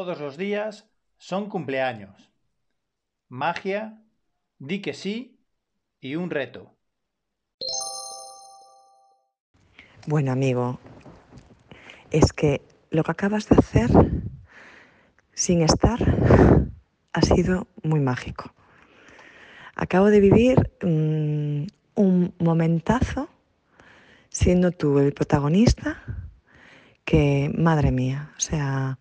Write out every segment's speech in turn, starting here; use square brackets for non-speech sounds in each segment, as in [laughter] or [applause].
Todos los días son cumpleaños. Magia, di que sí y un reto. Bueno, amigo, es que lo que acabas de hacer sin estar ha sido muy mágico. Acabo de vivir mm, un momentazo siendo tú el protagonista que, madre mía, o sea,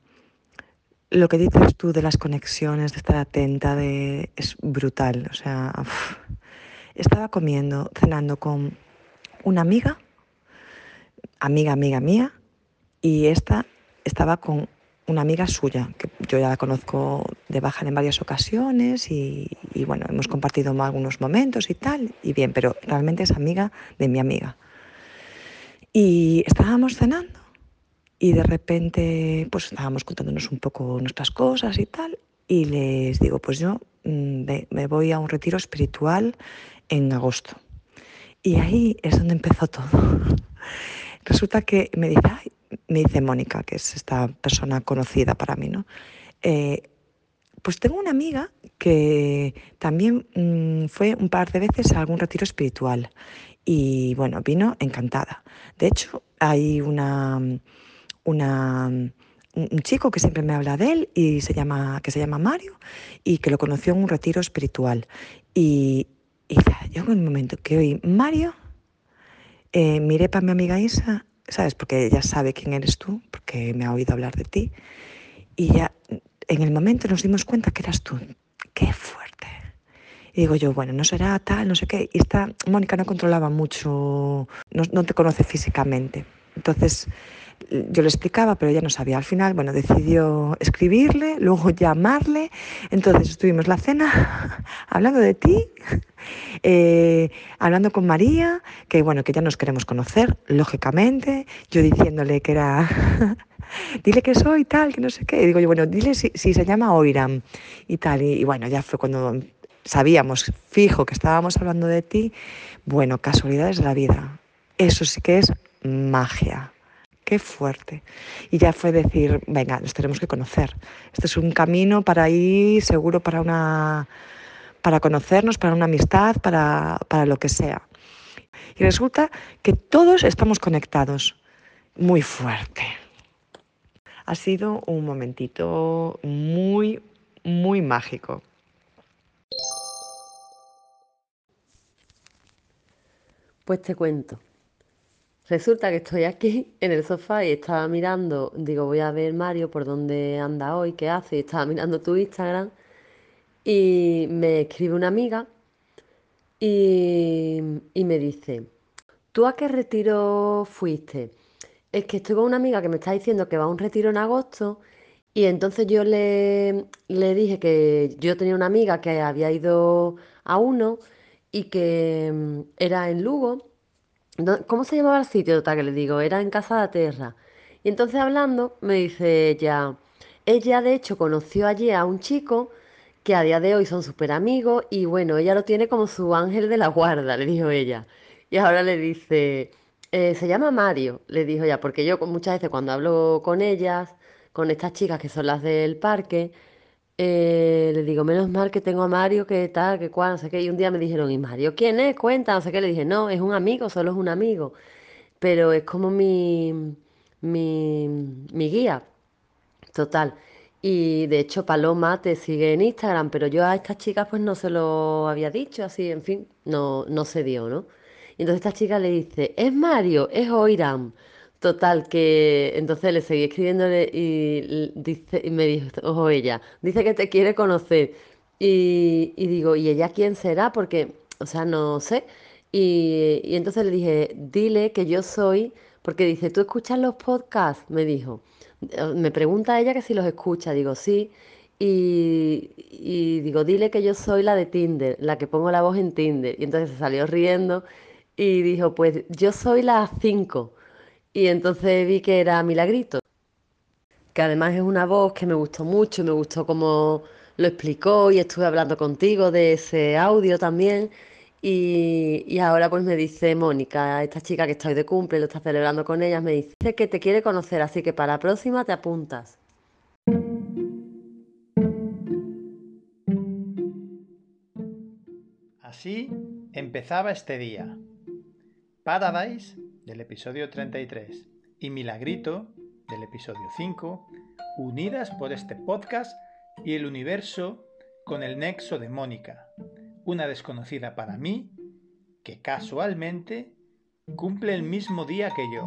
lo que dices tú de las conexiones, de estar atenta, de, es brutal. O sea, estaba comiendo, cenando con una amiga, amiga, amiga mía, y esta estaba con una amiga suya, que yo ya la conozco de baja en varias ocasiones y, y bueno, hemos compartido algunos momentos y tal, y bien, pero realmente es amiga de mi amiga. Y estábamos cenando y de repente pues estábamos contándonos un poco nuestras cosas y tal y les digo pues yo mm, me voy a un retiro espiritual en agosto. Y ahí es donde empezó todo. [laughs] Resulta que me dice me dice Mónica que es esta persona conocida para mí no eh, pues tengo una amiga que también mm, fue un par de veces a algún retiro espiritual y bueno, vino encantada. De hecho, hay una, un chico que siempre me habla de él y se llama, que se llama Mario y que lo conoció en un retiro espiritual. Y, y yo en un momento que oí Mario, eh, miré para mi amiga Isa, ¿sabes? Porque ella sabe quién eres tú, porque me ha oído hablar de ti. Y ya en el momento nos dimos cuenta que eras tú. ¡Qué fuerte! Y digo yo, bueno, no será tal, no sé qué. Y esta Mónica no controlaba mucho, no, no te conoce físicamente. Entonces yo le explicaba, pero ella no sabía. Al final, bueno, decidió escribirle, luego [laughs] llamarle. Entonces estuvimos la cena [laughs] hablando de ti, eh, hablando con María, que bueno, que ya nos queremos conocer, lógicamente. Yo diciéndole que era, [laughs] dile que soy tal, que no sé qué. Y digo yo, bueno, dile si, se llama Oiram y tal. Y, y bueno, ya fue cuando sabíamos fijo que estábamos hablando de ti. Bueno, casualidades de la vida. Eso sí que es magia. Qué fuerte. Y ya fue decir, venga, nos tenemos que conocer. Este es un camino para ir seguro para una para conocernos, para una amistad, para, para lo que sea. Y resulta que todos estamos conectados. Muy fuerte. Ha sido un momentito muy, muy mágico. Pues te cuento. Resulta que estoy aquí [laughs] en el sofá y estaba mirando, digo, voy a ver Mario por dónde anda hoy, qué hace, y estaba mirando tu Instagram y me escribe una amiga y, me dice, ¿tú a qué retiro fuiste? Es que estoy con una amiga que me está diciendo que va a un retiro en agosto y entonces yo le, le dije que yo tenía una amiga que había ido a uno y que mm, era en Lugo ¿Cómo se llamaba el sitio total que le digo? Era en Casa de Terra. Y entonces hablando, me dice ella, ella de hecho conoció allí a un chico que a día de hoy son súper amigos y bueno, ella lo tiene como su ángel de la guarda, le dijo ella. Y ahora le dice, eh, se llama Mario, le dijo ella, porque yo muchas veces cuando hablo con ellas, con estas chicas que son las del parque, eh, le digo, menos mal que tengo a Mario, que tal, que cual, no sé qué. Y un día me dijeron, ¿y Mario quién es? Cuenta, no sé qué. Le dije, no, es un amigo, solo es un amigo. Pero es como mi, mi, mi guía. Total. Y de hecho Paloma te sigue en Instagram, pero yo a estas chicas pues no se lo había dicho, así, en fin, no, no se dio, ¿no? Y entonces esta chica le dice, es Mario, es Oiram. Total, que entonces le seguí escribiéndole y, dice, y me dijo, ojo ella, dice que te quiere conocer. Y, digo, ¿y ella quién será? Porque, o sea, no sé. Y, y, entonces le dije, dile que yo soy, porque dice, ¿tú escuchas los podcasts? Me dijo. Me pregunta ella que si los escucha, digo, sí. Y, y digo, dile que yo soy la de Tinder, la que pongo la voz en Tinder. Y entonces se salió riendo y dijo, pues yo soy la 5 y entonces vi que era Milagrito, que además es una voz que me gustó mucho, me gustó cómo lo explicó y estuve hablando contigo de ese audio también. Y, y, ahora pues me dice Mónica, esta chica que estoy de cumple, lo está celebrando con ellas, me dice que te quiere conocer, así que para la próxima te apuntas. Así empezaba este día. Paradise del episodio 33, y Milagrito, del episodio 5, unidas por este podcast y el universo con el nexo de Mónica, una desconocida para mí que casualmente cumple el mismo día que yo.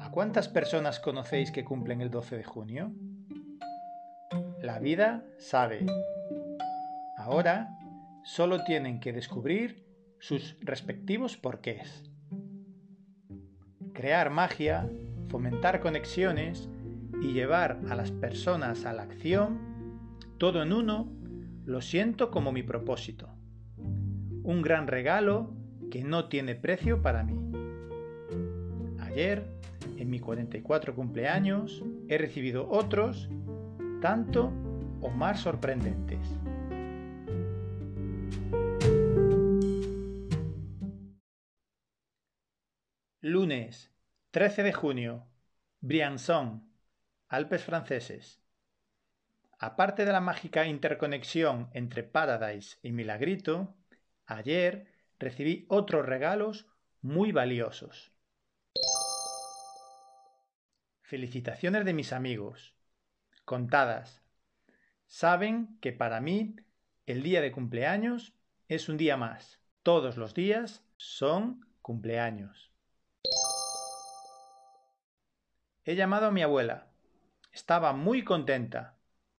¿A cuántas personas conocéis que cumplen el 12 de junio? La vida sabe. Ahora solo tienen que descubrir sus respectivos porqués. Crear magia, fomentar conexiones y llevar a las personas a la acción, todo en uno, lo siento como mi propósito. Un gran regalo que no tiene precio para mí. Ayer, en mi 44 cumpleaños, he recibido otros tanto o más sorprendentes. 13 de junio. Briançon, Alpes franceses. Aparte de la mágica interconexión entre Paradise y Milagrito, ayer recibí otros regalos muy valiosos. Felicitaciones de mis amigos, contadas. Saben que para mí el día de cumpleaños es un día más. Todos los días son cumpleaños. He llamado a mi abuela. Estaba muy contenta.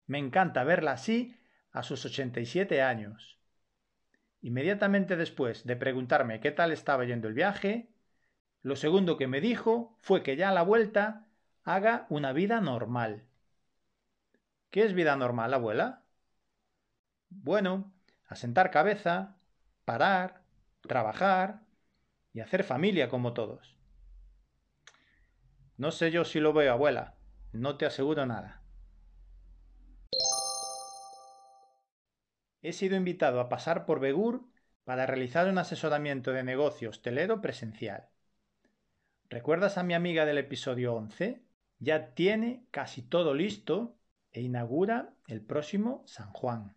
Me encanta verla así a sus 87 años. Inmediatamente después de preguntarme qué tal estaba yendo el viaje, lo segundo que me dijo fue que ya a la vuelta haga una vida normal. ¿Qué es vida normal, abuela? Bueno, asentar cabeza, parar, trabajar y hacer familia como todos. No sé yo si lo veo, abuela. No te aseguro nada. He sido invitado a pasar por Begur para realizar un asesoramiento de negocio hostelero presencial. ¿Recuerdas a mi amiga del episodio 11? Ya tiene casi todo listo e inaugura el próximo San Juan.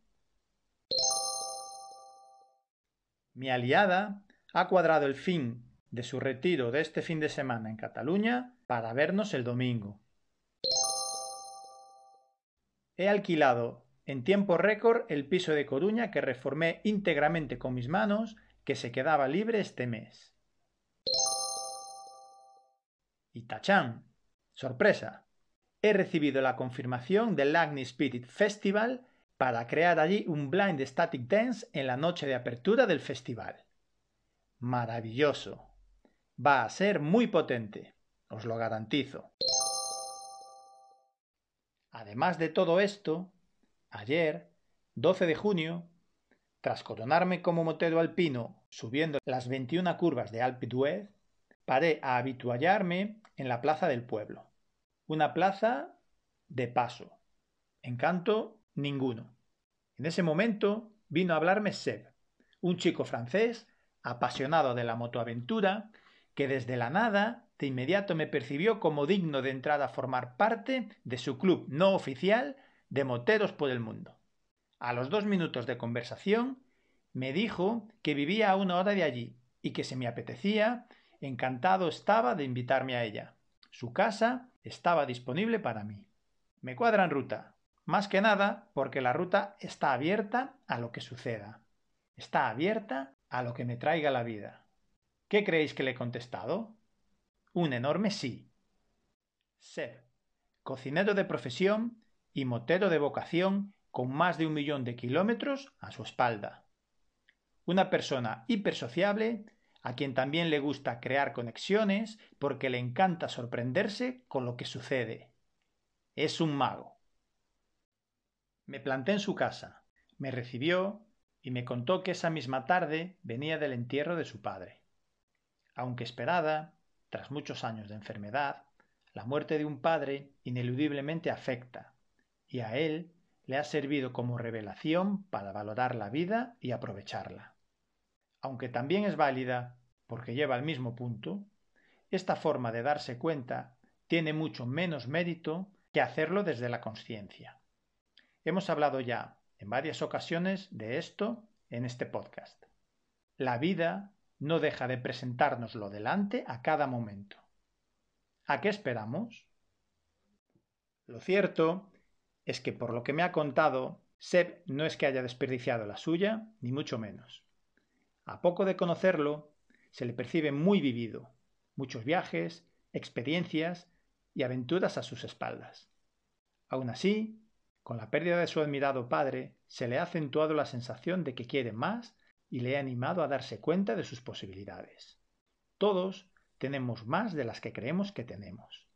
Mi aliada ha cuadrado el fin de su retiro de este fin de semana en Cataluña para vernos el domingo. He alquilado en tiempo récord el piso de Coruña que reformé íntegramente con mis manos que se quedaba libre este mes. Y tachán, sorpresa, he recibido la confirmación del Agni Spirit Festival para crear allí un blind static dance en la noche de apertura del festival. Maravilloso. Va a ser muy potente, os lo garantizo. Además de todo esto, ayer, 12 de junio, tras coronarme como motero alpino subiendo las 21 curvas de Alpe d'Huez, paré a habituallarme en la plaza del pueblo. Una plaza de paso. Encanto ninguno. En ese momento vino a hablarme Seb, un chico francés apasionado de la motoaventura que desde la nada de inmediato me percibió como digno de entrar a formar parte de su club no oficial de moteros por el mundo. A los dos minutos de conversación me dijo que vivía a una hora de allí y que si me apetecía, encantado estaba de invitarme a ella. Su casa estaba disponible para mí. Me cuadra en ruta, más que nada porque la ruta está abierta a lo que suceda. Está abierta a lo que me traiga la vida. ¿Qué creéis que le he contestado? Un enorme sí. Ser cocinero de profesión y motero de vocación con más de un millón de kilómetros a su espalda. Una persona hipersociable a quien también le gusta crear conexiones porque le encanta sorprenderse con lo que sucede. Es un mago. Me planté en su casa, me recibió y me contó que esa misma tarde venía del entierro de su padre. Aunque esperada, tras muchos años de enfermedad, la muerte de un padre ineludiblemente afecta, y a él le ha servido como revelación para valorar la vida y aprovecharla. Aunque también es válida, porque lleva al mismo punto, esta forma de darse cuenta tiene mucho menos mérito que hacerlo desde la conciencia. Hemos hablado ya en varias ocasiones de esto en este podcast. La vida no deja de presentárnoslo delante a cada momento. ¿A qué esperamos? Lo cierto es que por lo que me ha contado, Seb no es que haya desperdiciado la suya, ni mucho menos. A poco de conocerlo, se le percibe muy vivido, muchos viajes, experiencias y aventuras a sus espaldas. Aún así, con la pérdida de su admirado padre, se le ha acentuado la sensación de que quiere más y le ha animado a darse cuenta de sus posibilidades. Todos tenemos más de las que creemos que tenemos.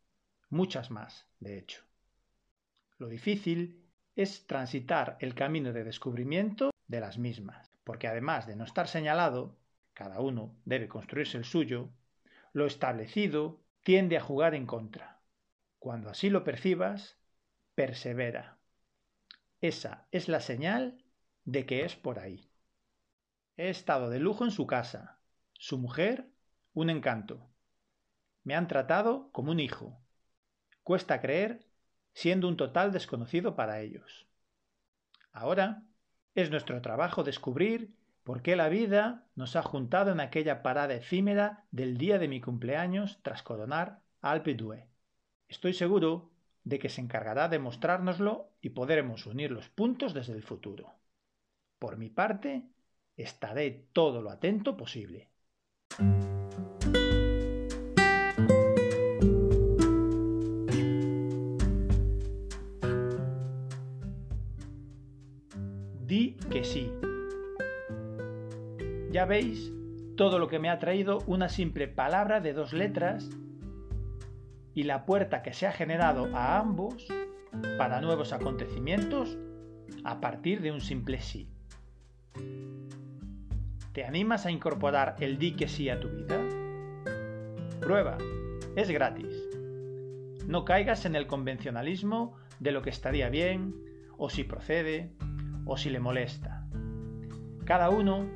Muchas más, de hecho. Lo difícil es transitar el camino de descubrimiento de las mismas, porque además de no estar señalado, cada uno debe construirse el suyo, lo establecido tiende a jugar en contra. Cuando así lo percibas, persevera. Esa es la señal de que es por ahí. He estado de lujo en su casa. Su mujer, un encanto. Me han tratado como un hijo. Cuesta creer siendo un total desconocido para ellos. Ahora es nuestro trabajo descubrir por qué la vida nos ha juntado en aquella parada efímera del día de mi cumpleaños tras coronar Alpe Estoy seguro de que se encargará de mostrárnoslo y podremos unir los puntos desde el futuro. Por mi parte, estaré todo lo atento posible. Di que sí. Ya veis todo lo que me ha traído una simple palabra de dos letras y la puerta que se ha generado a ambos para nuevos acontecimientos a partir de un simple sí. ¿Te animas a incorporar el di que sí a tu vida? Prueba, es gratis. No caigas en el convencionalismo de lo que estaría bien, o si procede, o si le molesta. Cada uno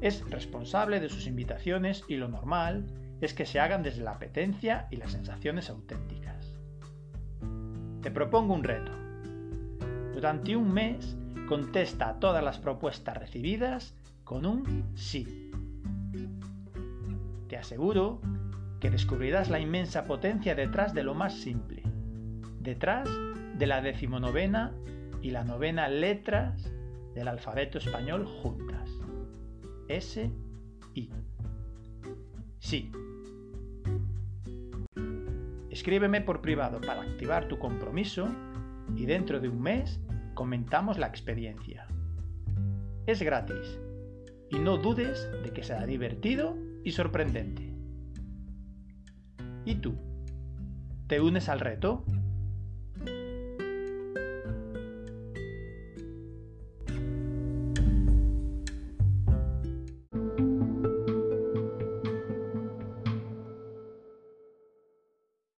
es responsable de sus invitaciones y lo normal es que se hagan desde la apetencia y las sensaciones auténticas. Te propongo un reto. Durante un mes contesta a todas las propuestas recibidas con un sí. Te aseguro que descubrirás la inmensa potencia detrás de lo más simple, detrás de la decimonovena y la novena letras del alfabeto español juntas. S, I. Sí. Escríbeme por privado para activar tu compromiso y dentro de un mes comentamos la experiencia. Es gratis y no dudes de que será divertido y sorprendente. ¿Y tú? ¿Te unes al reto?